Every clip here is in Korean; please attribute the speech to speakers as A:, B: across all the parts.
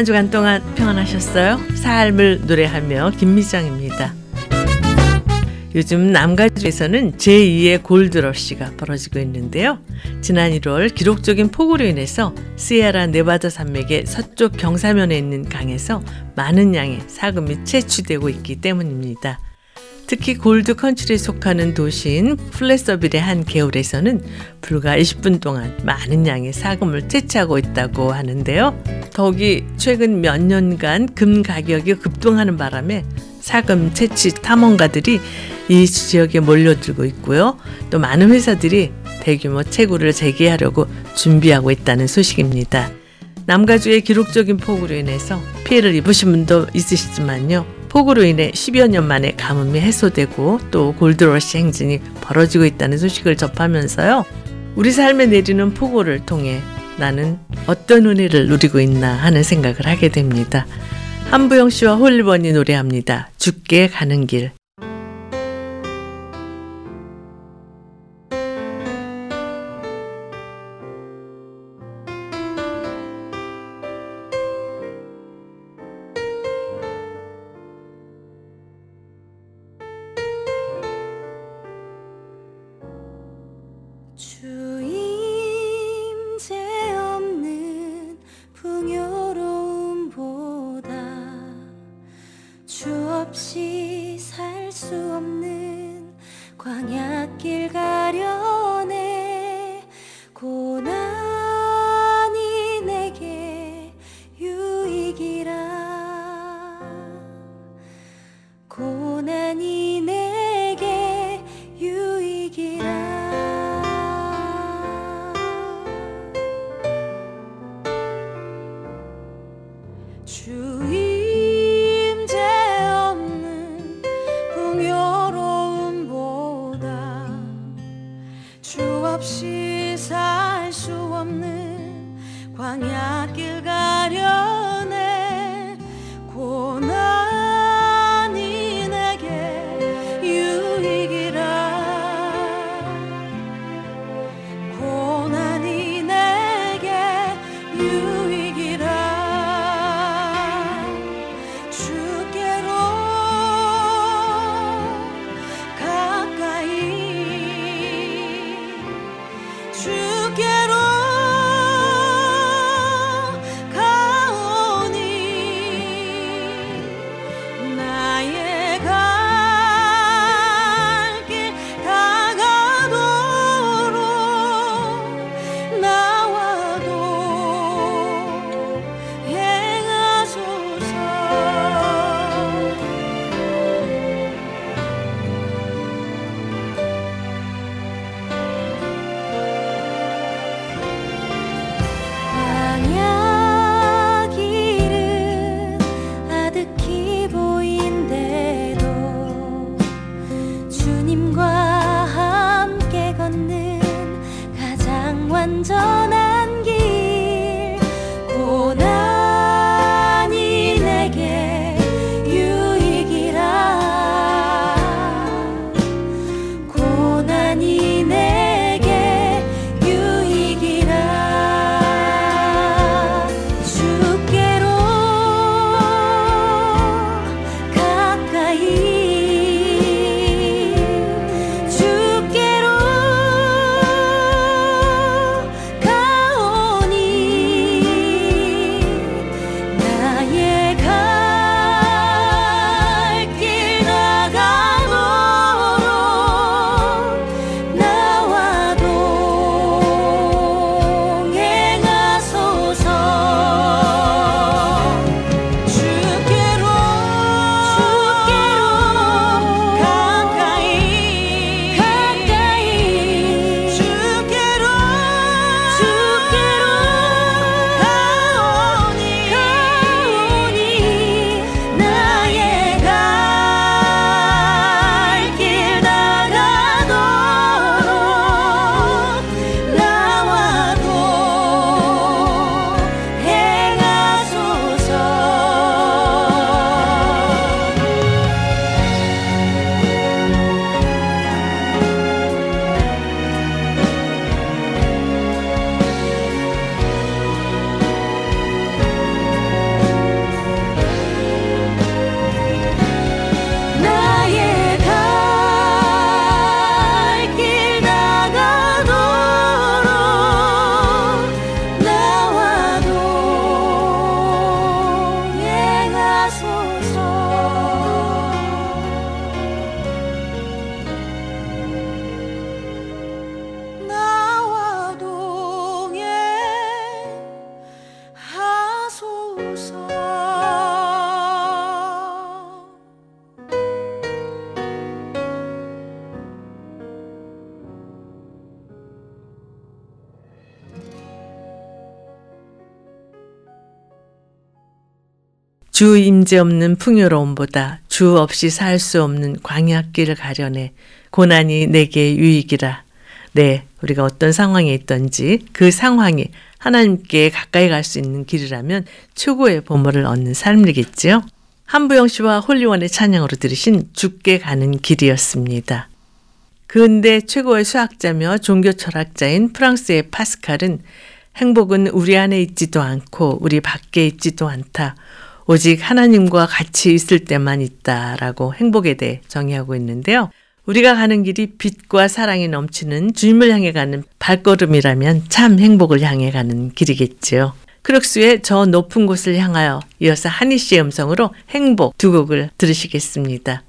A: 한 주간 동안 평안하셨어요? 삶을 노래하며 김미정입니다. 요즘 남가주에서는 제2의 골드러시가 벌어지고 있는데요. 지난 1월 기록적인 폭우로 인해서 시에라 네바다 산맥의 서쪽 경사면에 있는 강에서 많은 양의 사금이 채취되고 있기 때문입니다. 특히 골드 컨트리에 속하는 도시인 플레서빌의 한 개울에서는 불과 20분 동안 많은 양의 사금을 채취하고 있다고 하는데요. 더욱이 최근 몇 년간 금 가격이 급등하는 바람에 사금 채취 탐험가들이 이 지역에 몰려들고 있고요. 또 많은 회사들이 대규모 채굴을 재개하려고 준비하고 있다는 소식입니다. 남가주의 기록적인 폭우로 인해서 피해를 입으신 분도 있으시지만요. 폭우로 인해 10여 년 만에 가뭄이 해소되고 또 골드러시 행진이 벌어지고 있다는 소식을 접하면서요. 우리 삶에 내리는 폭우를 통해 나는 어떤 은혜를 누리고 있나 하는 생각을 하게 됩니다. 한부영 씨와 홀리번이 노래합니다. 죽게 가는 길.
B: 주 임재 없는 풍요로움보다 주 없이 살 수 없는 광야길을 가려내 고난이 내게 유익이라. 네, 우리가 어떤 상황에 있던지 그 상황이 하나님께 가까이 갈 수 있는 길이라면 최고의 보물을 얻는 삶이겠지요. 한부영 씨와 홀리원의 찬양으로 들으신 죽게 가는 길이었습니다. 근대 최고의 수학자며 종교 철학자인 프랑스의 파스칼은 행복은 우리 안에 있지도 않고 우리 밖에 있지도 않다. 오직 하나님과 같이 있을 때만 있다라고 행복에 대해 정의하고 있는데요. 우리가 가는 길이 빛과 사랑이 넘치는 주님을 향해 가는 발걸음이라면 참 행복을 향해 가는 길이겠지요. 크룩스의 저 높은 곳을 향하여 이어서 한희 씨의 음성으로 행복 두 곡을 들으시겠습니다.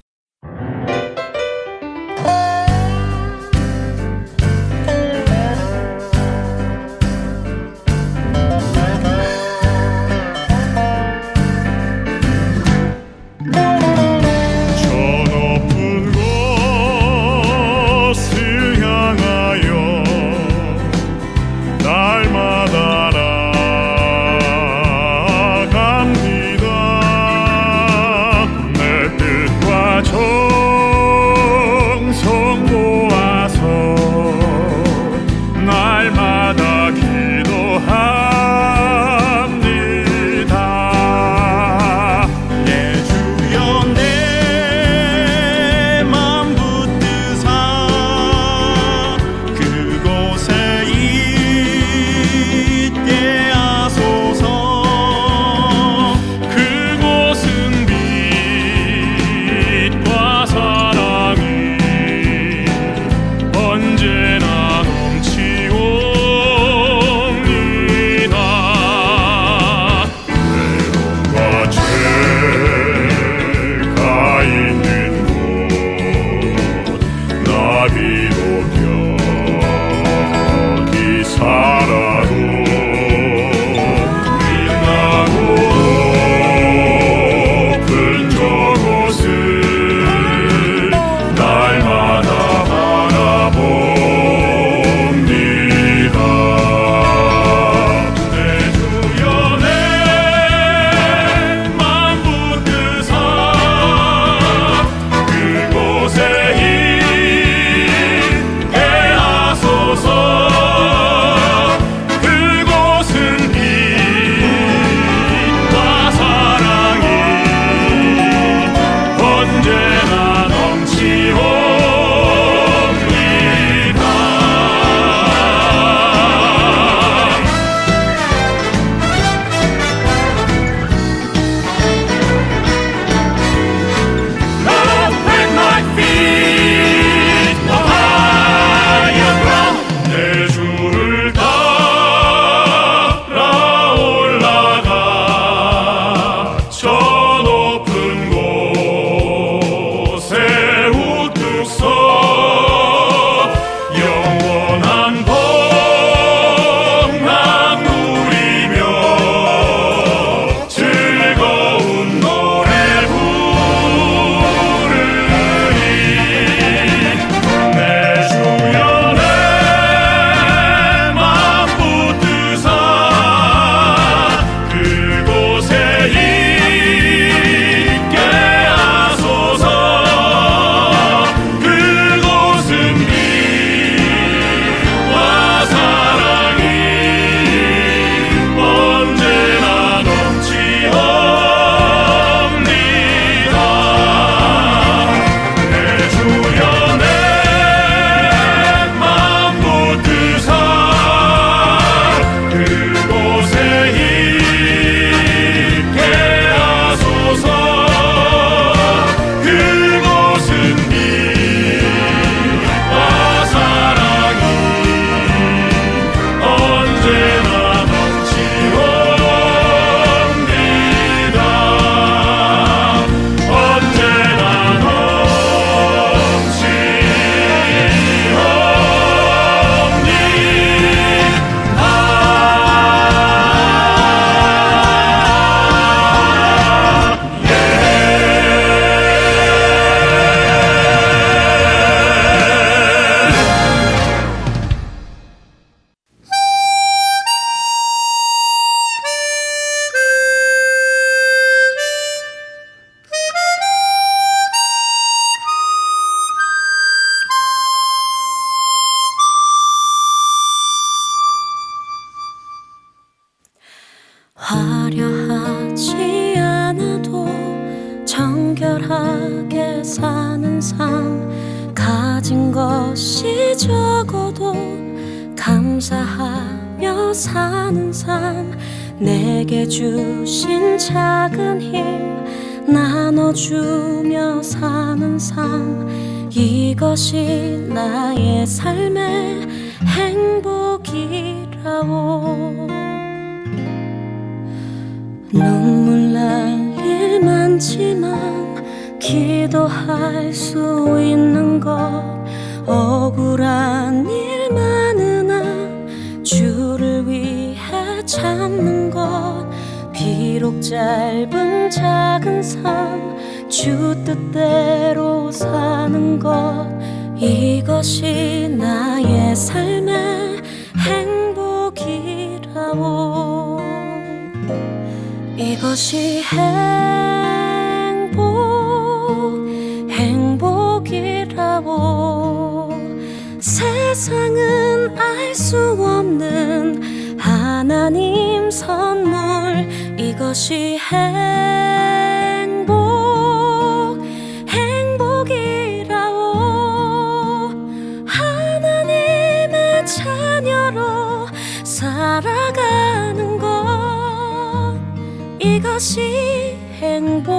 C: 가진 것이 적어도 감사하며 사는 삶. 내게 주신 작은 힘 나눠주며 사는 삶. 이것이 나의 삶의 행복이라고 눈물 날 일 많지만 기도할 수 있는 것 억울한 일 많으나 주를 위해 참는 것 비록 짧은 작은 삶 주 뜻대로 사는 것 이것이 나의 삶의 행복이라고. 이것이 행복 행복이라고 세상은 알 수 없는 하나님 선물 이것이 행복 행복이라고 하나님의 자녀로 살아가는 것 이것이 행복이라고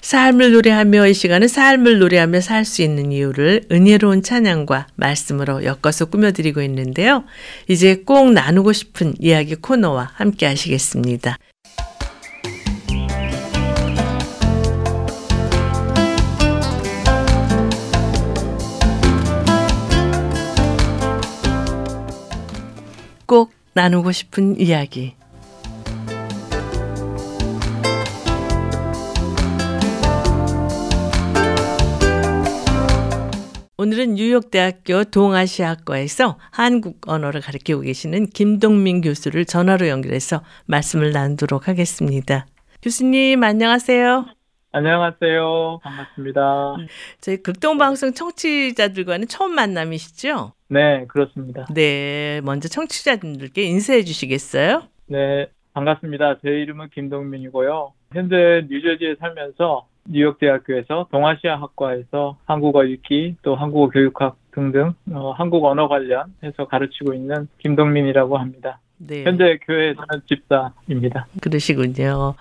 A: 삶을 노래하며 이 시간은 삶을 노래하며 살 수 있는 이유를 은혜로운 찬양과 말씀으로 엮어서 꾸며드리고 있는데요. 이제 꼭 나누고 싶은 이야기 코너와 함께 하시겠습니다. 꼭 나누고 싶은 이야기. 오늘은 뉴욕대학교 동아시아학과에서 한국 언어를 가르치고 계시는 김동민 교수를 전화로 연결해서 말씀을 나누도록 하겠습니다. 교수님 안녕하세요.
D: 안녕하세요. 반갑습니다.
A: 저희 극동방송 청취자들과는 처음 만남이시죠?
D: 네, 그렇습니다.
A: 네, 먼저 청취자분들께 인사해 주시겠어요?
D: 네, 반갑습니다. 제 이름은 김동민이고요. 현재 뉴저지에 살면서 뉴욕 대학교에서 동아시아 학과에서 한국어 읽기 또 한국어 교육학 등등 어, 한국 언어 관련해서 가르치고 있는 김동민이라고 합니다.
A: 네.
D: 현재 교회에서는 집사입니다.
A: 그러시군요.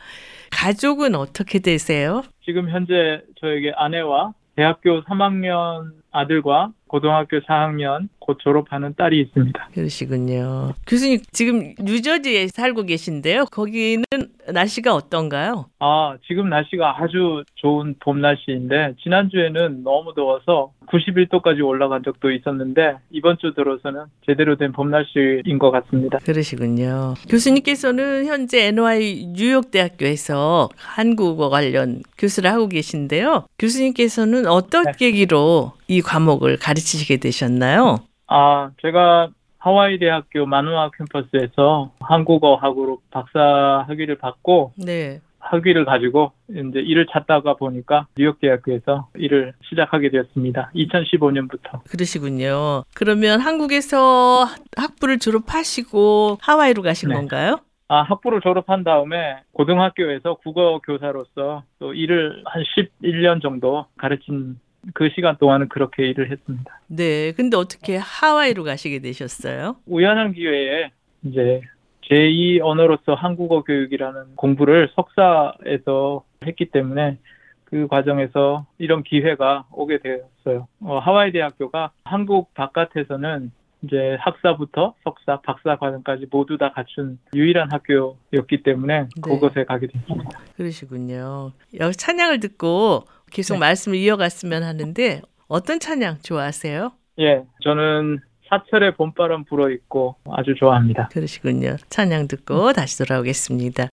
A: 가족은 어떻게 되세요?
D: 지금 현재 저에게 아내와 대학교 3학년 아들과 고등학교 4학년 곧 졸업하는 딸이 있습니다.
A: 그러시군요. 교수님 지금 뉴저지에 살고 계신데요. 거기는 날씨가 어떤가요?
D: 아, 지금 날씨가 아주 좋은 봄 날씨인데 지난주에는 너무 더워서 91도까지 올라간 적도 있었는데 이번 주 들어서는 제대로 된 봄 날씨인 것 같습니다.
A: 그러시군요. 교수님께서는 현재 NY 뉴욕 대학교에서 한국어 관련 교수를 하고 계신데요. 교수님께서는 어떤
D: 네.
A: 계기로 이 과목을 가르 치시게 되셨나요?
D: 아, 제가 하와이 대학교 마누아 캠퍼스에서 한국어 학으로 박사 학위를 받고
A: 네.
D: 학위를 가지고 이제 일을 찾다가 보니까 뉴욕 대학교에서 일을 시작하게 되었습니다. 2015년부터.
A: 그러시군요. 그러면 한국에서 학부를 졸업하시고 하와이로 가신
D: 네.
A: 건가요?
D: 아, 학부를 졸업한 다음에 고등학교에서 국어 교사로서 또 일을 한 11년 정도 가르친 그 시간 동안은 그렇게 일을 했습니다.
A: 네. 근데 어떻게 하와이로 가시게 되셨어요?
D: 우연한 기회에 이제 제2 언어로서 한국어 교육이라는 공부를 석사에서 했기 때문에 그 과정에서 이런 기회가 오게 되었어요. 어, 하와이 대학교가 한국 바깥에서는 이제 학사부터 석사, 박사 과정까지 모두 다 갖춘 유일한 학교였기 때문에
A: 네.
D: 그곳에 가게 됐습니다.
A: 그러시군요. 여기 찬양을 듣고 계속
D: 네.
A: 말씀을 이어갔으면 하는데 어떤 찬양 좋아하세요?
D: 예, 저는 사철의 봄바람 불어 있고 아주 좋아합니다.
A: 그러시군요. 찬양 듣고 다시 돌아오겠습니다.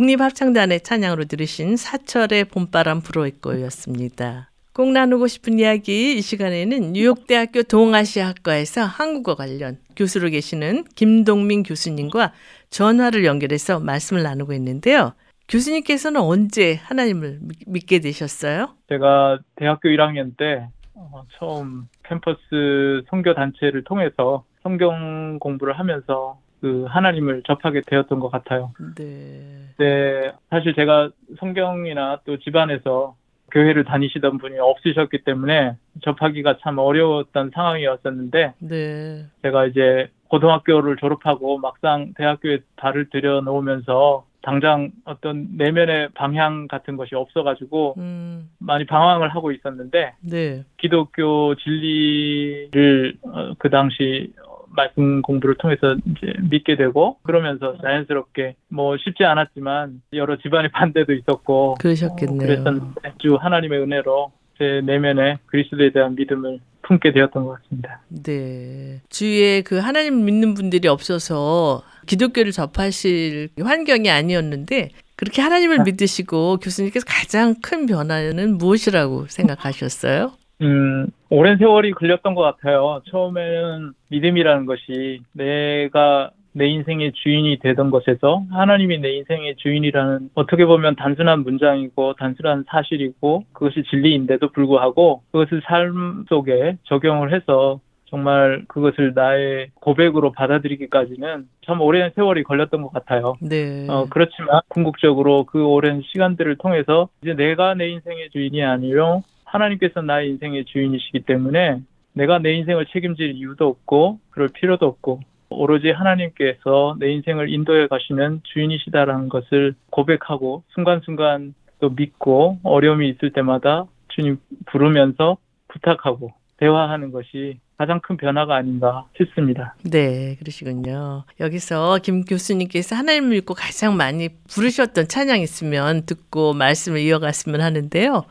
A: 국립합창단의 찬양으로 들으신 사철의 봄바람 불어있고였습니다. 꼭 나누고 싶은 이야기 이 시간에는 뉴욕대학교 동아시아학과에서 한국어 관련 교수로 계시는 김동민 교수님과 전화를 연결해서 말씀을 나누고 있는데요. 교수님께서는 언제 하나님을 믿게 되셨어요?
D: 제가 대학교 1학년 때 어, 처음 캠퍼스 선교 단체를 통해서 성경 공부를 하면서 그 하나님을 접하게 되었던 것 같아요.
A: 네.
D: 네, 사실 제가 성경이나 또 집안에서 교회를 다니시던 분이 없으셨기 때문에 접하기가 참 어려웠던 상황이었었는데
A: 네.
D: 제가 이제 고등학교를 졸업하고 막상 대학교에 발을 들여 놓으면서 당장 어떤 내면의 방향 같은 것이 없어가지고
A: 음.
D: 많이 방황을 하고 있었는데
A: 네.
D: 기독교 진리를 어, 그 당시 말씀 공부를 통해서 이제 믿게 되고 그러면서 자연스럽게 뭐 쉽지 않았지만 여러 집안의 반대도 있었고
A: 그러셨겠네요.
D: 어, 그랬었는데 주 하나님의 은혜로 제 내면에 그리스도에 대한 믿음을 품게 되었던 것 같습니다.
A: 네. 주위에 그 하나님 믿는 분들이 없어서 기독교를 접하실 환경이 아니었는데 그렇게 하나님을 믿으시고 교수님께서 가장 큰 변화는 무엇이라고 생각하셨어요?
D: 음, 오랜 세월이 걸렸던 것 같아요. 처음에는 믿음이라는 것이 내가 내 인생의 주인이 되던 것에서 하나님이 내 인생의 주인이라는 어떻게 보면 단순한 문장이고 단순한 사실이고 그것이 진리인데도 불구하고 그것을 삶 속에 적용을 해서 정말 그것을 나의 고백으로 받아들이기까지는 참 오랜 세월이 걸렸던 것 같아요.
A: 네.
D: 어, 그렇지만 궁극적으로 그 오랜 시간들을 통해서 이제 내가 내 인생의 주인이 아니요 하나님께서 나의 인생의 주인이시기 때문에 내가 내 인생을 책임질 이유도 없고 그럴 필요도 없고 오로지 하나님께서 내 인생을 인도해 가시는 주인이시다라는 것을 고백하고 순간순간 또 믿고 어려움이 있을 때마다 주님 부르면서 부탁하고 대화하는 것이 가장 큰 변화가 아닌가 싶습니다.
A: 네, 그러시군요. 여기서 김 교수님께서 하나님을 믿고 가장 많이 부르셨던 찬양 있으면 듣고 말씀을 이어갔으면 하는데요.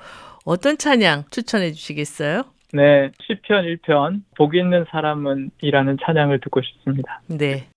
A: 어떤 찬양 추천해 주시겠어요?
D: 네, 시편 1편 복 있는 사람은 이라는 찬양을 듣고 싶습니다.
A: 네.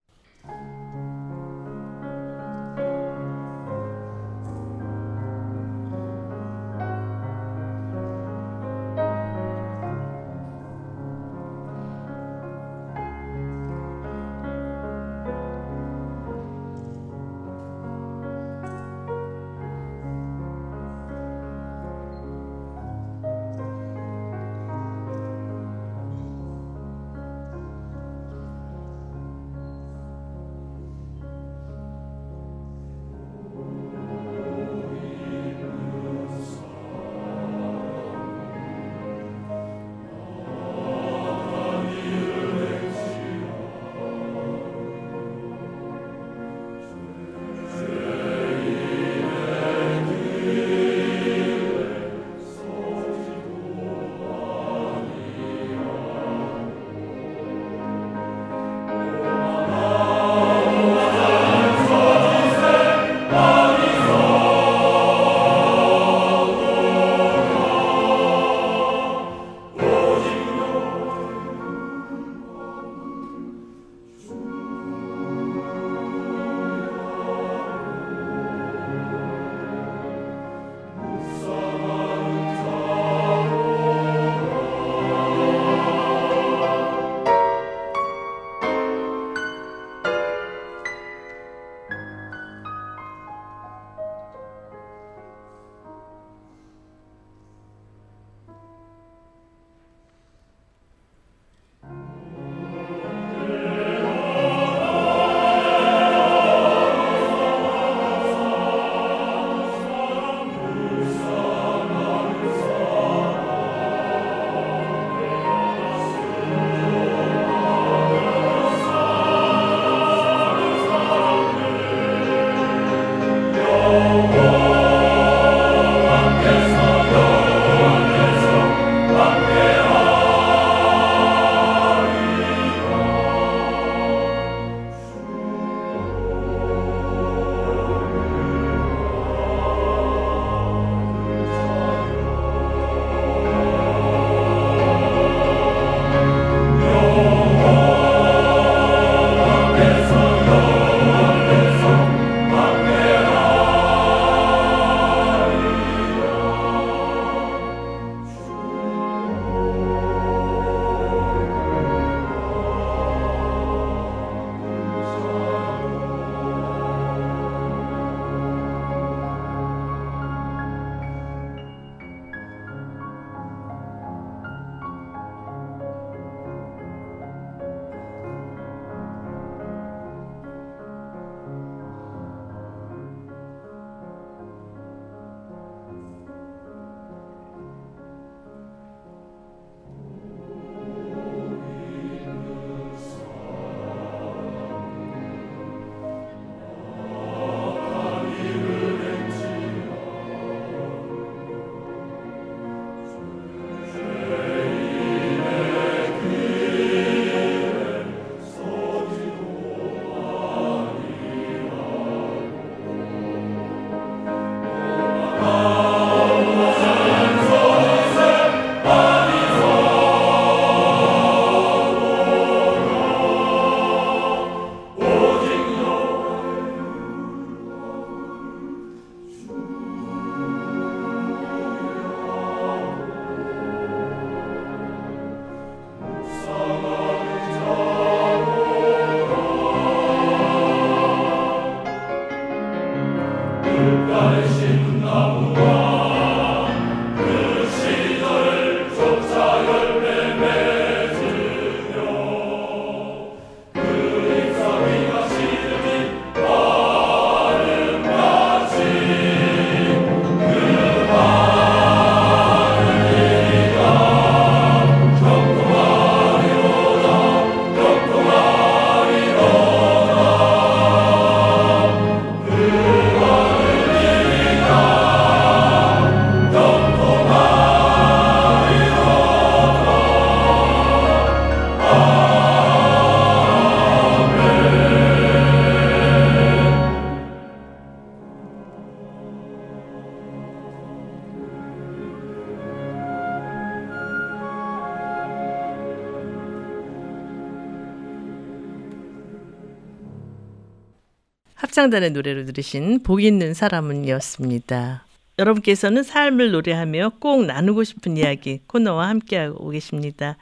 A: 합창단의 노래로 들으신 복 있는 사람은이었습니다. 여러분께서는 삶을 노래하며 꼭 나누고 싶은 이야기 코너와 함께하고 계십니다.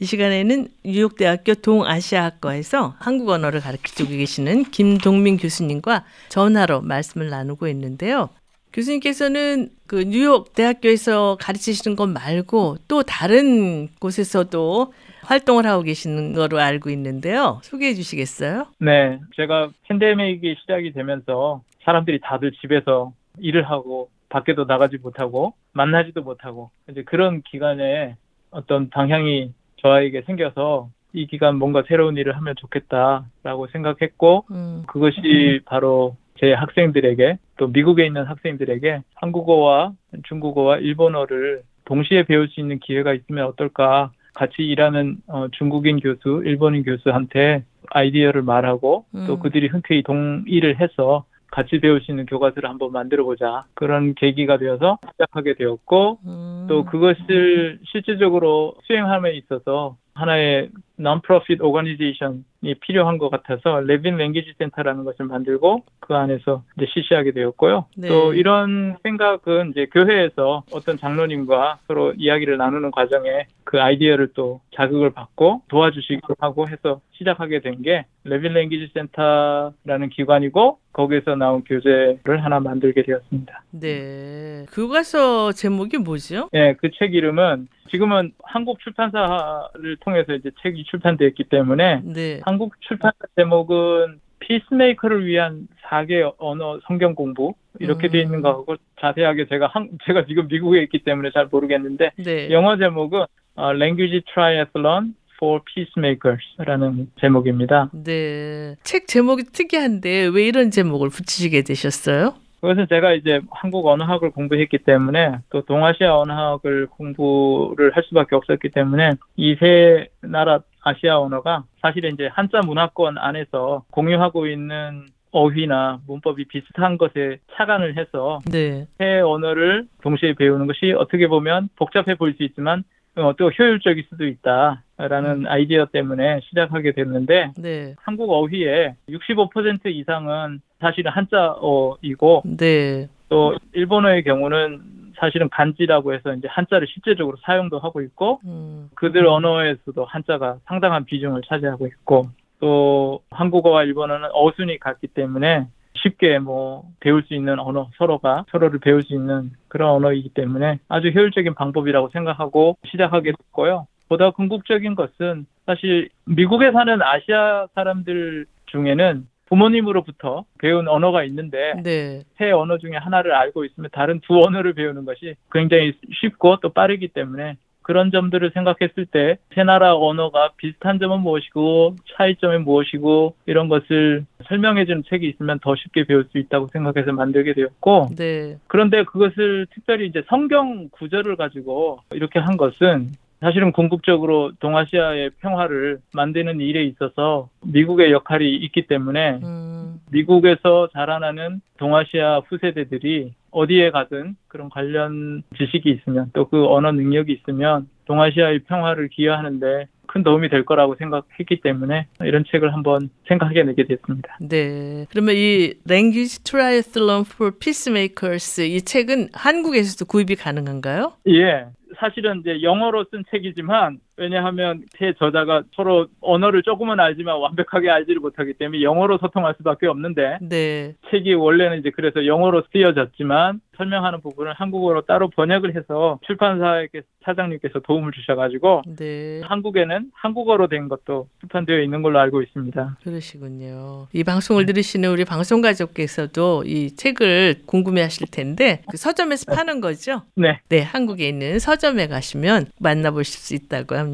A: 이 시간에는 뉴욕대학교 동아시아학과에서 한국 언어를 가르치고 계시는 김동민 교수님과 전화로 말씀을 나누고 있는데요. 교수님께서는 그 뉴욕 대학교에서 가르치시는 것 말고 또 다른 곳에서도 활동을 하고 계시는 거로 알고 있는데요. 소개해 주시겠어요?
D: 네, 제가 팬데믹이 시작이 되면서 사람들이 다들 집에서 일을 하고 밖에도 나가지 못하고 만나지도 못하고 이제 그런 기간에 어떤 방향이 저에게 생겨서 이 기간 뭔가 새로운 일을 하면 좋겠다라고 생각했고
A: 음,
D: 그것이 바로 제 학생들에게 또 미국에 있는 학생들에게 한국어와 중국어와 일본어를 동시에 배울 수 있는 기회가 있으면 어떨까 같이 일하는 어, 중국인 교수, 일본인 교수한테 아이디어를 말하고 또
A: 음.
D: 그들이 흔쾌히 동의를 해서 같이 배울 수 있는 교과서를 한번 만들어 보자 그런 계기가 되어서 시작하게 되었고
A: 음,
D: 또 그것을 실질적으로 수행함에 있어서 하나의 non-profit organization이 필요한 것 같아서 Leaven Language Center라는 것을 만들고 그 안에서 이제 실시하게 되었고요.
A: 네.
D: 또 이런 생각은 이제 교회에서 어떤 장로님과 서로 이야기를 나누는 과정에 그 아이디어를 또 자극을 받고 도와주시기도 하고 해서 시작하게 된 게 Leaven Language Center라는 기관이고 거기에서 나온 교재를 하나 만들게 되었습니다.
A: 네. 교과서 제목이 뭐죠?
D: 예, 그책 이름은 지금은 한국 출판사를 통해서 이제 책이 출판되었기 때문에
A: 네.
D: 한국 출판사 제목은 피스메이커를 위한 4개 언어 성경 공부 이렇게
A: 음.
D: 돼 있는 거 같고 자세하게 제가 한, 제가 지금 미국에 있기 때문에 잘 모르겠는데
A: 네.
D: 영어 제목은 어, Language Triathlon for Peacemakers라는 제목입니다.
A: 네. 책 제목이 특이한데 왜 이런 제목을 붙이시게 되셨어요?
D: 그것은 제가 이제 한국 언어학을 공부했기 때문에 또 동아시아 언어학을 공부를 할 수밖에 없었기 때문에 이 세 나라 아시아 언어가 사실은 이제 한자 문화권 안에서 공유하고 있는 어휘나 문법이 비슷한 것에 착안을 해서
A: 네.
D: 세 언어를 동시에 배우는 것이 어떻게 보면 복잡해 보일 수 있지만 어, 또 효율적일 수도 있다라는 아이디어 때문에 시작하게 됐는데
A: 네.
D: 한국 어휘의 65% 이상은 사실은 한자어이고
A: 네.
D: 또 일본어의 경우는 사실은 간지라고 해서 이제 한자를 실제적으로 사용도 하고 있고
A: 음.
D: 그들 언어에서도 한자가 상당한 비중을 차지하고 있고 또 한국어와 일본어는 어순이 같기 때문에 쉽게 뭐 배울 수 있는 언어 서로가 서로를 배울 수 있는 그런 언어이기 때문에 아주 효율적인 방법이라고 생각하고 시작하게 됐고요. 보다 궁극적인 것은 사실 미국에 사는 아시아 사람들 중에는 부모님으로부터 배운 언어가 있는데
A: 네.
D: 세 언어 중에 하나를 알고 있으면 다른 두 언어를 배우는 것이 굉장히 쉽고 또 빠르기 때문에 그런 점들을 생각했을 때 세 나라 언어가 비슷한 점은 무엇이고 차이점이 무엇이고 이런 것을 설명해주는 책이 있으면 더 쉽게 배울 수 있다고 생각해서 만들게 되었고
A: 네.
D: 그런데 그것을 특별히 이제 성경 구절을 가지고 이렇게 한 것은 사실은 궁극적으로 동아시아의 평화를 만드는 일에 있어서 미국의 역할이 있기 때문에
A: 음.
D: 미국에서 자라나는 동아시아 후세대들이 어디에 가든 그런 관련 지식이 있으면 또 그 언어 능력이 있으면 동아시아의 평화를 기여하는데 큰 도움이 될 거라고 생각했기 때문에 이런 책을 한번 생각하게 되게 됐습니다.
A: 네. 그러면 이 Language Triathlon for Peacemakers 이 책은 한국에서도 구입이 가능한가요?
D: 예. 사실은 이제 영어로 쓴 책이지만 왜냐하면 세 저자가 서로 언어를 조금은 알지만 완벽하게 알지를 못하기 때문에 영어로 소통할 수밖에 없는데
A: 네.
D: 책이 원래는 이제 그래서 영어로 쓰여졌지만 설명하는 부분을 한국어로 따로 번역을 해서 출판사의 사장님께서 도움을 주셔가지고
A: 네.
D: 한국에는 한국어로 된 것도 출판되어 있는 걸로 알고 있습니다.
A: 그러시군요. 이 방송을 들으시는 우리 방송 가족께서도 이 책을 궁금해하실 텐데 그 서점에서 파는 거죠?
D: 네.
A: 네, 한국에 있는 서점에 가시면 만나보실 수 있다고 합니다.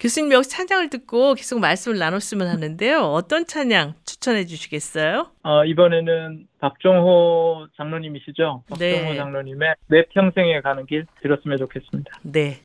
A: 교수님 여기 찬양을 듣고 계속 말씀을 나눴으면 하는데요. 어떤 찬양 추천해 주시겠어요?
D: 어, 이번에는 박종호 장로님이시죠? 박종호
A: 네.
D: 장로님의 내 평생에 가는 길 들었으면 좋겠습니다.
A: 네.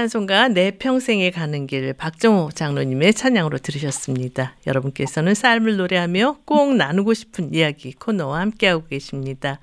A: 찬송가 내 평생에 가는 길 박정호 장로님의 찬양으로 들으셨습니다. 여러분께서는 삶을 노래하며 꼭 나누고 싶은 이야기 코너와 함께하고 계십니다.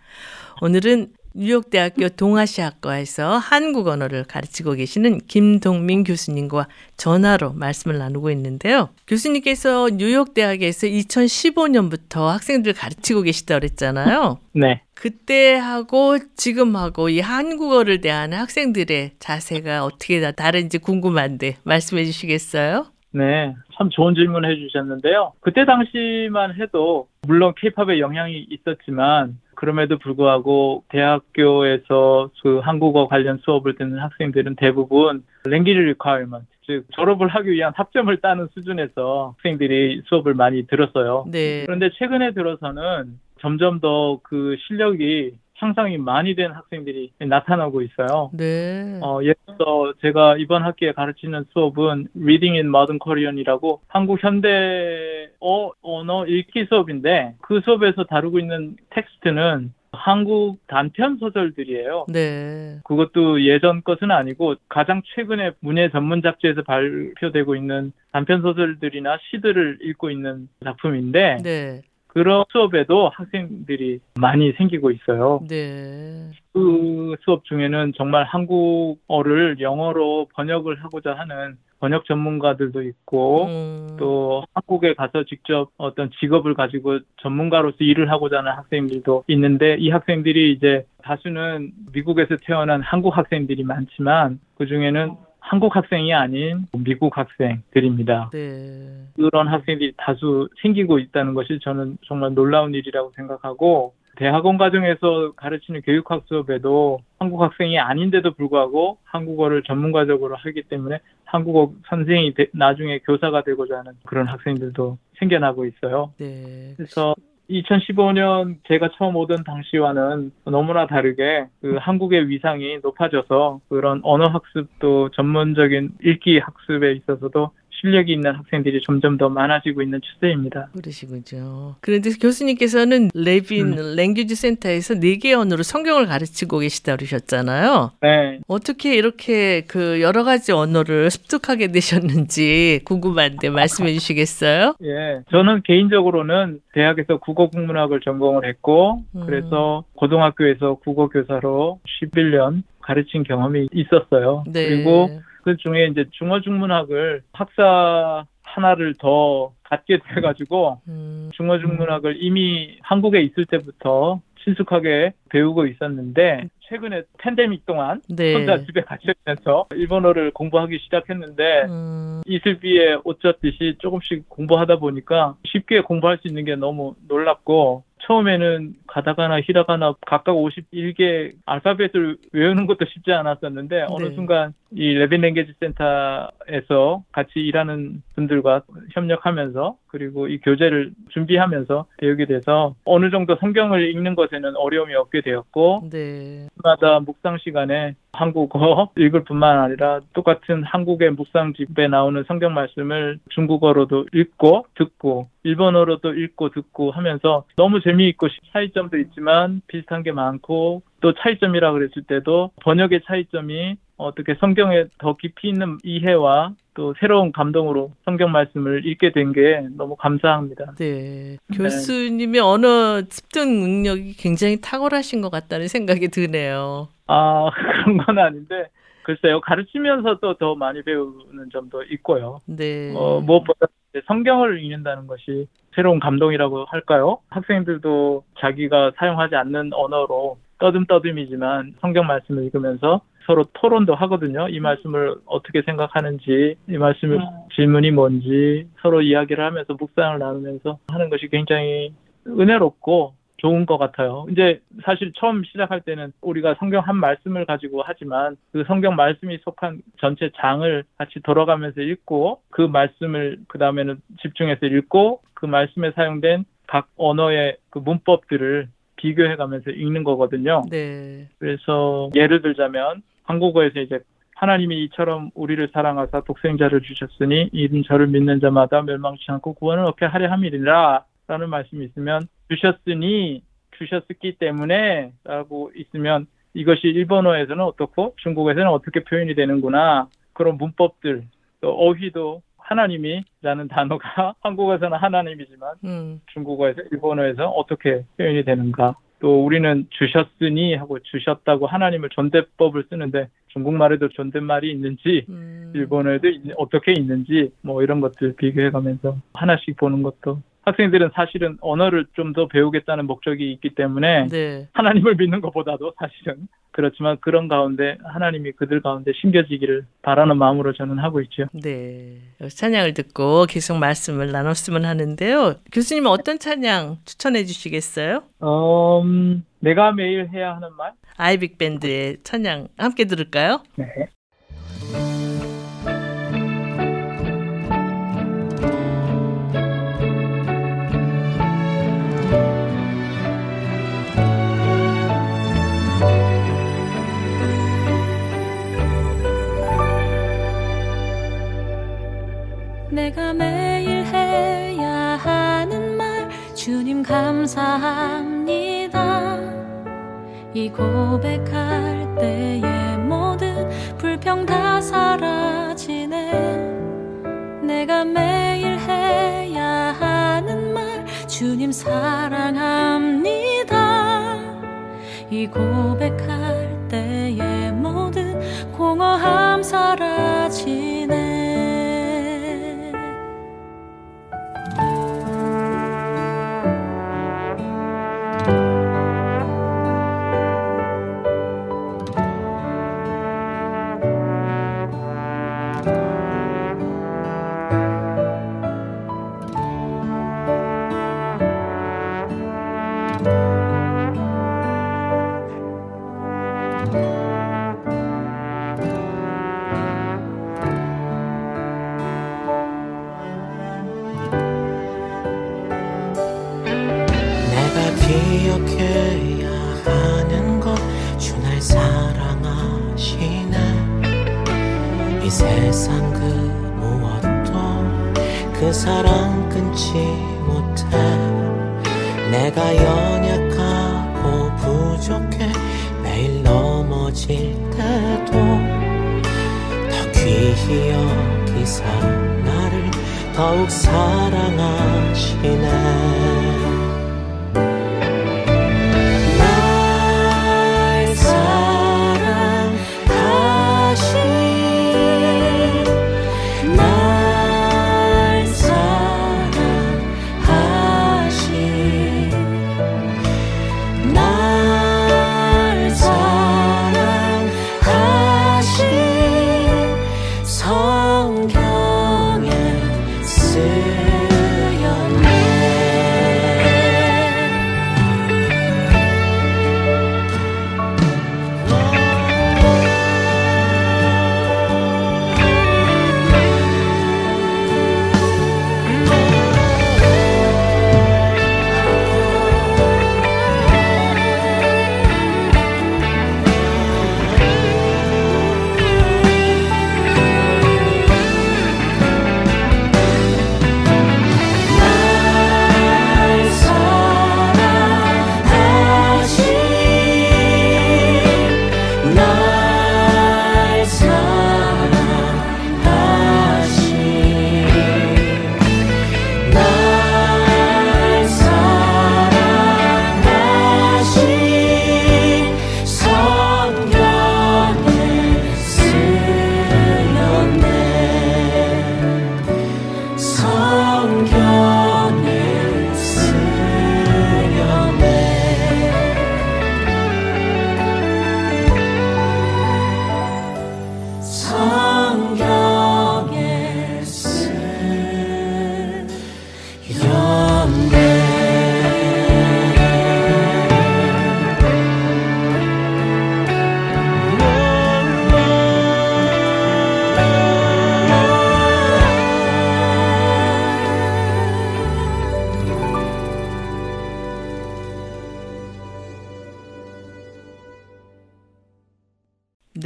A: 오늘은 뉴욕대학교 동아시아학과에서 한국 언어를 가르치고 계시는 김동민 교수님과 전화로 말씀을 나누고 있는데요. 교수님께서 뉴욕대학에서 2015년부터 학생들 가르치고 계시다고 그랬잖아요.
D: 네.
A: 그때하고 지금하고 이 한국어를 대하는 학생들의 자세가 어떻게 다 다른지 궁금한데 말씀해 주시겠어요?
D: 네, 참 좋은 질문 해주셨는데요. 그때 당시만 해도 물론 케이팝의 영향이 있었지만 그럼에도 불구하고 대학교에서 그 한국어 관련 수업을 듣는 학생들은 대부분 language requirement 즉 졸업을 하기 위한 학점을 따는 수준에서 학생들이 수업을 많이 들었어요.
A: 네.
D: 그런데 최근에 들어서는 점점 더 그 실력이 향상이 많이 된 학생들이 나타나고 있어요.
A: 네.
D: 어, 예를 들어 제가 이번 학기에 가르치는 수업은 Reading in Modern Korean이라고 한국 현대어 언어 읽기 수업인데 그 수업에서 다루고 있는 텍스트는 한국 단편 소설들이에요.
A: 네.
D: 그것도 예전 것은 아니고 가장 최근에 문예 전문 잡지에서 발표되고 있는 단편 소설들이나 시들을 읽고 있는 작품인데
A: 네.
D: 그런 수업에도 학생들이 많이 생기고 있어요.
A: 네.
D: 그 수업 중에는 정말 한국어를 영어로 번역을 하고자 하는 번역 전문가들도 있고
A: 음,
D: 또 한국에 가서 직접 어떤 직업을 가지고 전문가로서 일을 하고자 하는 학생들도 있는데 이 학생들이 이제 다수는 미국에서 태어난 한국 학생들이 많지만 그 중에는 한국 학생이 아닌 미국 학생들입니다.
A: 네.
D: 그런 학생들이 다수 생기고 있다는 것이 저는 정말 놀라운 일이라고 생각하고 대학원 과정에서 가르치는 교육학 수업에도 한국 학생이 아닌데도 불구하고 한국어를 전문가적으로 하기 때문에 한국어 선생이 되- 나중에 교사가 되고자 하는 그런 학생들도 생겨나고 있어요.
A: 네.
D: 그래서 2015년 제가 처음 오던 당시와는 너무나 다르게 그 한국의 위상이 높아져서 그런 언어 학습도 전문적인 읽기 학습에 있어서도 실력이 있는 학생들이 점점 더 많아지고 있는 추세입니다.
A: 그러시군요. 그런데 교수님께서는 레빈
D: 음.
A: 랭귀지 센터에서 네개 언어로 성경을 가르치고 계시다 그러셨잖아요.
D: 네,
A: 어떻게 이렇게 그 여러 가지 언어를 습득하게 되셨는지 궁금한데 말씀해 주시겠어요?
D: 예. 저는 개인적으로는 대학에서 국어 국문학을 전공을 했고,
A: 음.
D: 그래서 고등학교에서 국어 교사로 11년 가르친 경험이 있었어요.
A: 네.
D: 그리고 그 중에 이제 중어 중문학을 학사 하나를 더 갖게 돼가지고
A: 음,
D: 중어 중문학을 이미 한국에 있을 때부터 친숙하게 배우고 있었는데 최근에 팬데믹 동안
A: 네.
D: 혼자 집에 갇혀 있면서 일본어를 공부하기 시작했는데
A: 음,
D: 이슬비에 옷 젖듯이 조금씩 공부하다 보니까 쉽게 공부할 수 있는 게 너무 놀랍고 처음에는 가다가나 히라가나 각각 51개 알파벳을 외우는 것도 쉽지 않았었는데 어느
A: 네.
D: 순간 이 레빈 랭게지 센터에서 같이 일하는 분들과 협력하면서 그리고 이 교재를 준비하면서 배우게 돼서 어느 정도 성경을 읽는 것에는 어려움이 없게 되었고
A: 네.
D: 마다 묵상 시간에 한국어 읽을 뿐만 아니라 똑같은 한국의 묵상집에 나오는 성경 말씀을 중국어로도 읽고 듣고 일본어로도 읽고 듣고 하면서 너무 재미있고 차이점도 있지만 비슷한 게 많고 또 차이점이라 그랬을 때도 번역의 차이점이 어떻게 성경에 더 깊이 있는 이해와 또 새로운 감동으로 성경 말씀을 읽게 된 게 너무 감사합니다.
A: 네. 교수님의 언어 습득 능력이 굉장히 탁월하신 것 같다는 생각이 드네요.
D: 아 그런 건 아닌데 글쎄요 가르치면서도 더 많이 배우는 점도 있고요.
A: 네.
D: 어, 무엇보다 성경을 읽는다는 것이 새로운 감동이라고 할까요? 학생들도 자기가 사용하지 않는 언어로 떠듬떠듬이지만 성경 말씀을 읽으면서 서로 토론도 하거든요. 이 말씀을 어떻게 생각하는지, 이 말씀의 질문이 뭔지 서로 이야기를 하면서 묵상을 나누면서 하는 것이 굉장히 은혜롭고 좋은 것 같아요. 이제 사실 처음 시작할 때는 우리가 성경 한 말씀을 가지고 하지만 그 성경 말씀이 속한 전체 장을 같이 돌아가면서 읽고 그 말씀을 그 다음에는 집중해서 읽고 그 말씀에 사용된 각 언어의 그 문법들을 비교해 가면서 읽는 거거든요.
A: 네.
D: 그래서 예를 들자면 한국어에서 이제 하나님이 이처럼 우리를 사랑하사 독생자를 주셨으니 이는 저를 믿는 자마다 멸망치 않고 구원을 얻게 하려 함이니라 라는 말씀이 있으면 주셨으니 주셨기 때문에 라고 있으면 이것이 일본어에서는 어떻고 중국에서는 어떻게 표현이 되는구나.
E: 그런 문법들 또 어휘도 하나님이라는 단어가 한국어에서는 하나님이지만
A: 음,
E: 중국어에서 일본어에서 어떻게 표현이 되는가. 또 우리는 주셨으니 하고 주셨다고 하나님을 존대법을 쓰는데 중국말에도 존댓말이 있는지
A: 음.
E: 일본어에도 있- 어떻게 있는지 뭐 이런 것들 비교해가면서 하나씩 보는 것도 학생들은 사실은 언어를 좀 더 배우겠다는 목적이 있기 때문에
A: 네.
E: 하나님을 믿는 것보다도 사실은 그렇지만 그런 가운데 하나님이 그들 가운데 심겨지기를 바라는 마음으로 저는 하고 있죠.
A: 네. 찬양을 듣고 계속 말씀을 나눴으면 하는데요. 교수님 어떤 찬양 추천해 주시겠어요?
E: 음, 내가 매일 해야 하는 말?
A: 아이빅 밴드의 찬양 함께 들을까요?
E: 네.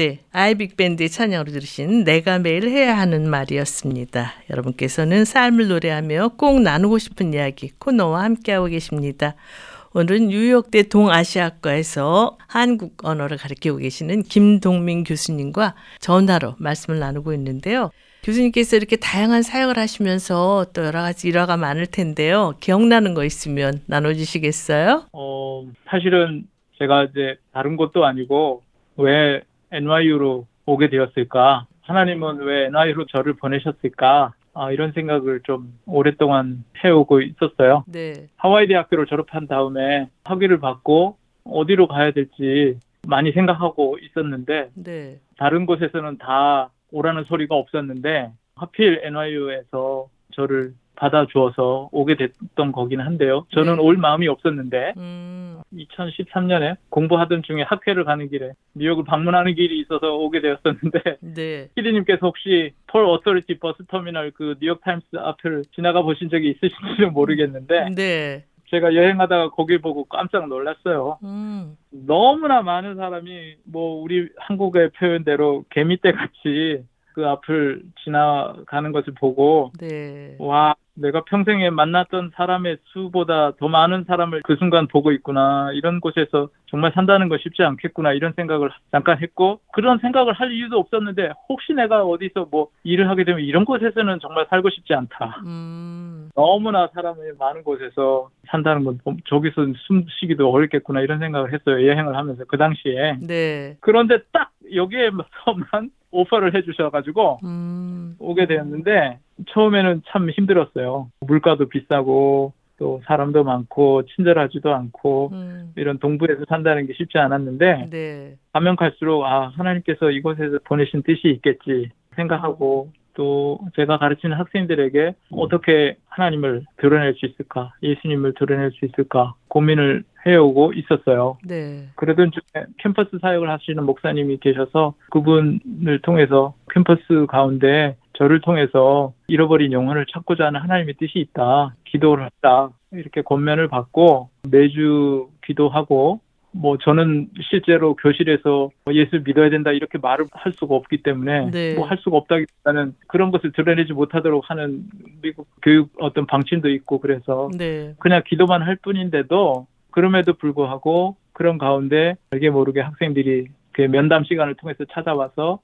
F: 네,
A: 아이빅 밴드의 찬양으로 들으신 내가 매일 해야 하는 말이었습니다. 여러분께서는 삶을 노래하며 꼭 나누고 싶은 이야기 코너와 함께하고 계십니다. 오늘은 뉴욕대 동아시아과에서 한국 언어를 가르치고 계시는 김동민 교수님과 전화로 말씀을 나누고 있는데요. 교수님께서 이렇게 다양한 사역을 하시면서 또 여러 가지 일화가 많을 텐데요. 기억나는 거 있으면 나눠주시겠어요?
D: 어, 사실은 제가 이제 다른 것도 아니고 왜 NYU로 오게 되었을까? 하나님은 왜 NYU로 저를 보내셨을까? 아, 이런 생각을 좀 오랫동안 해오고 있었어요.
A: 네.
D: 하와이 대학교를 졸업한 다음에 학위를 받고 어디로 가야 될지 많이 생각하고 있었는데
A: 네.
D: 다른 곳에서는 다 오라는 소리가 없었는데 하필 NYU에서 저를 받아주어서 오게 됐던 거긴 한데요. 저는
A: 네.
D: 올 마음이 없었는데
A: 음,
D: 2013년에 공부하던 중에 학회를 가는 길에 뉴욕을 방문하는 길이 있어서 오게 되었었는데
A: 네.
D: 피디님께서 혹시 Port Authority 버스 터미널 그 뉴욕 타임스 앞을 지나가 보신 적이 있으신지는 모르겠는데
A: 네.
D: 제가 여행하다가 거길 보고 깜짝 놀랐어요.
A: 음,
D: 너무나 많은 사람이 뭐 우리 한국의 표현대로 개미떼 같이 그 앞을 지나가는 것을 보고
A: 네.
D: 와 내가 평생에 만났던 사람의 수보다 더 많은 사람을 그 순간 보고 있구나. 이런 곳에서 정말 산다는 거 쉽지 않겠구나. 이런 생각을 잠깐 했고 그런 생각을 할 이유도 없었는데 혹시 내가 어디서 뭐 일을 하게 되면 이런 곳에서는 정말 살고 싶지 않다.
A: 음,
D: 너무나 사람이 많은 곳에서 산다는 건 저기서 숨 쉬기도 어렵겠구나 이런 생각을 했어요. 여행을 하면서 그 당시에.
A: 네.
D: 그런데 딱 여기에서만 오퍼를 해주셔가지고
A: 음,
D: 오게 되었는데 처음에는 참 힘들었어요. 물가도 비싸고 또 사람도 많고 친절하지도 않고
A: 음,
D: 이런 동부에서 산다는 게 쉽지 않았는데
A: 네.
D: 가면 갈수록 아 하나님께서 이곳에서 보내신 뜻이 있겠지 생각하고 또 제가 가르치는 학생들에게 어떻게 하나님을 드러낼 수 있을까 예수님을 드러낼 수 있을까 고민을 해오고 있었어요.
A: 네.
D: 그러던 중에 캠퍼스 사역을 하시는 목사님이 계셔서 그분을 통해서 캠퍼스 가운데 저를 통해서 잃어버린 영혼을 찾고자 하는 하나님의 뜻이 있다. 기도를 했다. 이렇게 권면을 받고 매주 기도하고 뭐 저는 실제로 교실에서 예수 믿어야 된다 이렇게 말을 할 수가 없기 때문에
A: 네.
D: 뭐할 수가 없다기보다는 그런 것을 드러내지 못하도록 하는 미국 교육 어떤 방침도 있고 그래서
A: 네.
D: 그냥 기도만 할 뿐인데도 그럼에도 불구하고 그런 가운데 알게 모르게 학생들이 그 면담 시간을 통해서 찾아와서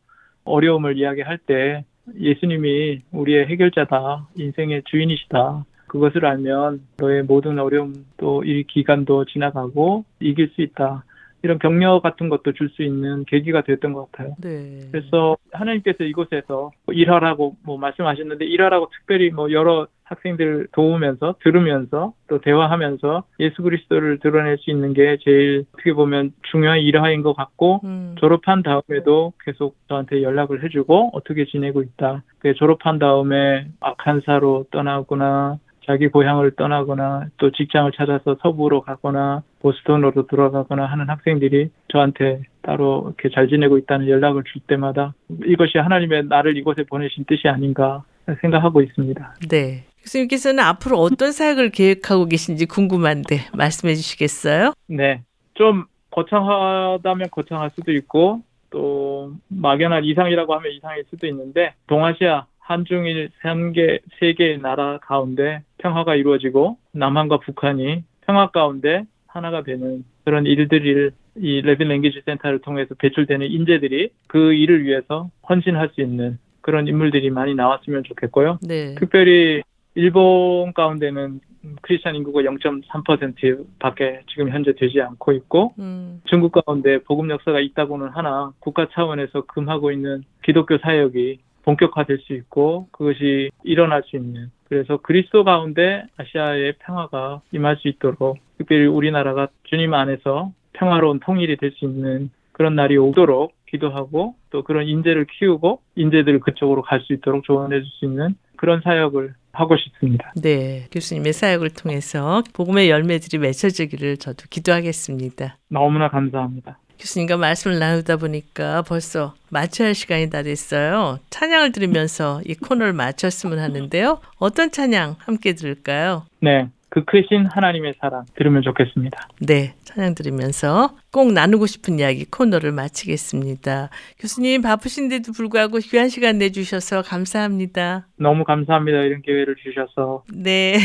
D: 어려움을 이야기할 때 예수님이 우리의 해결자다, 인생의 주인이시다. 그것을 알면 너의 모든 어려움 또 이 기간도 지나가고 이길 수 있다. 이런 격려 같은 것도 줄 수 있는 계기가 됐던 것 같아요.
A: 네.
D: 그래서 하나님께서 이곳에서 뭐 일하라고 뭐 말씀하셨는데 일하라고 특별히 뭐 여러 학생들 도우면서 들으면서 또 대화하면서 예수 그리스도를 드러낼 수 있는 게 제일 어떻게 보면 중요한 일화인 것 같고
A: 음,
D: 졸업한 다음에도 계속 저한테 연락을 해주고 어떻게 지내고 있다. 그 졸업한 다음에 아칸사로 떠나거나 자기 고향을 떠나거나 또 직장을 찾아서 서부로 가거나 보스턴으로 들어가거나 하는 학생들이 저한테 따로 이렇게 잘 지내고 있다는 연락을 줄 때마다 이것이 하나님의 나를 이곳에 보내신 뜻이 아닌가 생각하고 있습니다.
A: 네. 교수님께서는 앞으로 어떤 사역을 계획하고 계신지 궁금한데 말씀해 주시겠어요?
D: 네. 좀 거창하다면 거창할 수도 있고 또 막연한 이상이라고 하면 이상일 수도 있는데 동아시아 한중일 세개 세 개의 나라 가운데 평화가 이루어지고 남한과 북한이 평화 가운데 하나가 되는 그런 일들을 이 Leaven Language Center를 통해서 배출되는 인재들이 그 일을 위해서 헌신할 수 있는 그런 인물들이 많이 나왔으면 좋겠고요.
A: 네.
D: 특별히 일본 가운데는 크리스천 인구가 0.3%밖에 지금 현재 되지 않고 있고
A: 음,
D: 중국 가운데 복음 역사가 있다고는 하나 국가 차원에서 금하고 있는 기독교 사역이 본격화될 수 있고 그것이 일어날 수 있는. 그래서 그리스도 가운데 아시아의 평화가 임할 수 있도록 특별히 우리나라가 주님 안에서 평화로운 통일이 될 수 있는 그런 날이 오도록 기도하고 또 그런 인재를 키우고 인재들을 그쪽으로 갈 수 있도록 조언해 줄 수 있는 그런 사역을 하고 싶습니다.
A: 네. 교수님의 사역을 통해서 복음의 열매들이 맺혀지기를 저도 기도하겠습니다.
D: 너무나 감사합니다.
A: 교수님과 말씀을 나누다 보니까 벌써 마쳐야 할 시간이 다 됐어요. 찬양을 들으면서 이 코너를 마쳤으면 하는데요. 어떤 찬양 함께 들을까요?
D: 네. 그 크신 하나님의 사랑 들으면 좋겠습니다.
A: 네, 찬양 들으면서 꼭 나누고 싶은 이야기 코너를 마치겠습니다. 교수님 바쁘신데도 불구하고 귀한 시간 내주셔서 감사합니다.
D: 너무 감사합니다. 이런 기회를 주셔서
A: 네.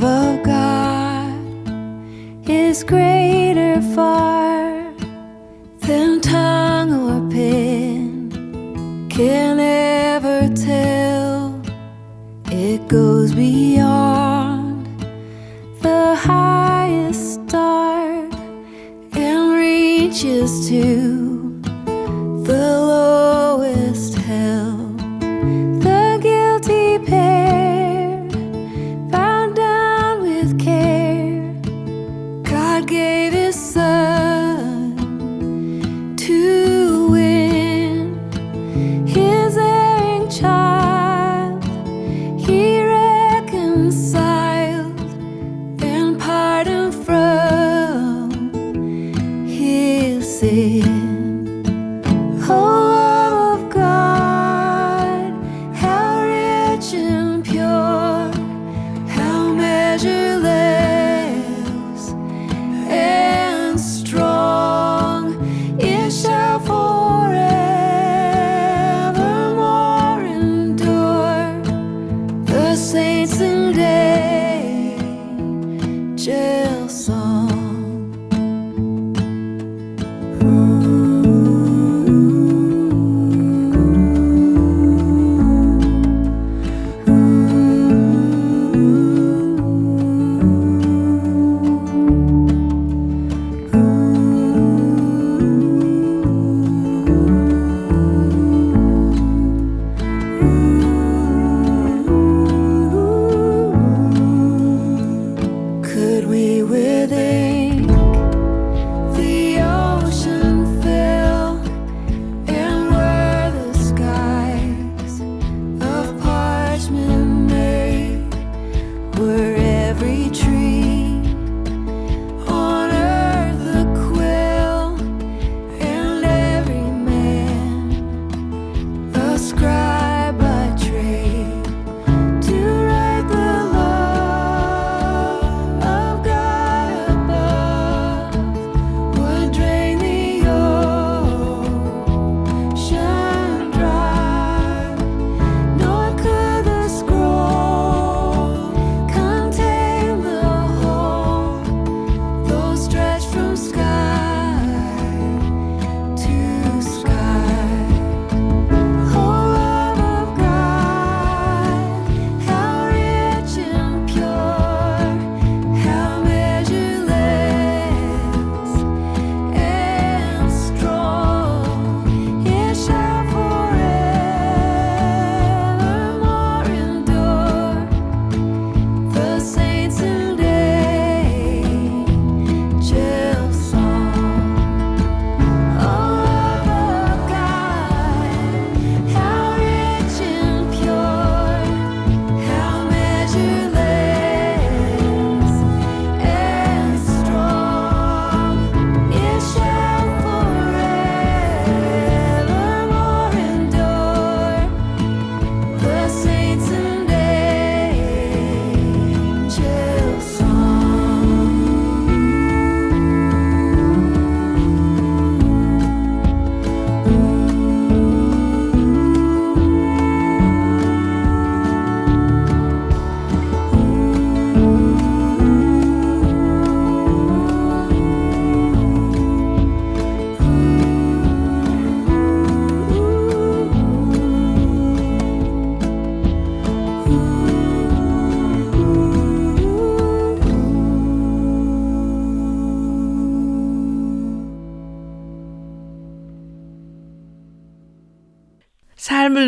G: Love of God is greater far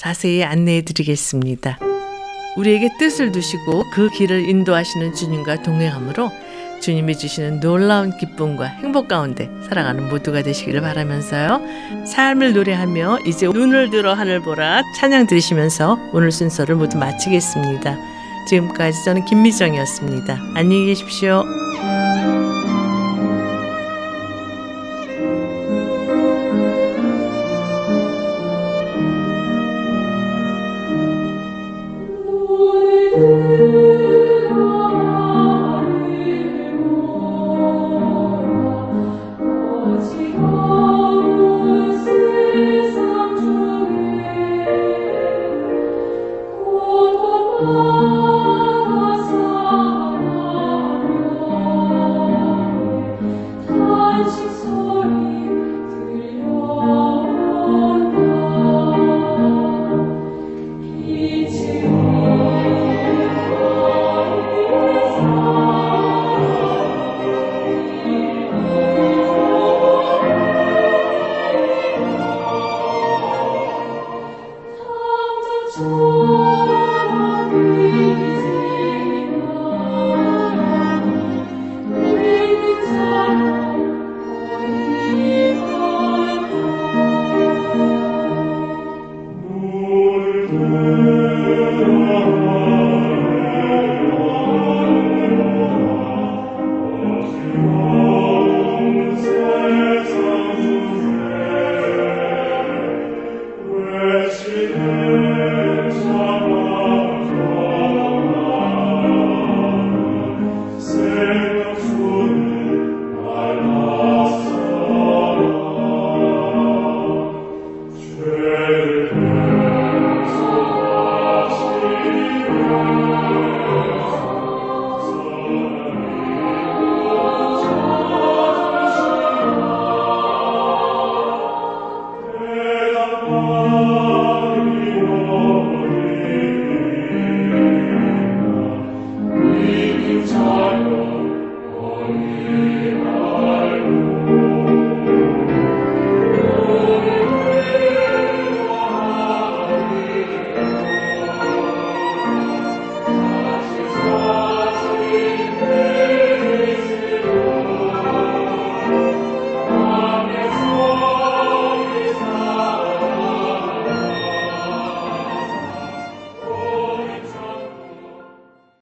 A: 자세히 안내해 드리겠습니다. 우리에게 뜻을 두시고 그 길을 인도하시는 주님과 동행함으로 주님이 주시는 놀라운 기쁨과 행복 가운데 살아가는 모두가 되시기를 바라면서요. 삶을 노래하며 이제 눈을 들어 하늘 보라 찬양 들으시면서 오늘 순서를 모두 마치겠습니다. 지금까지 저는 김미정이었습니다. 안녕히 계십시오.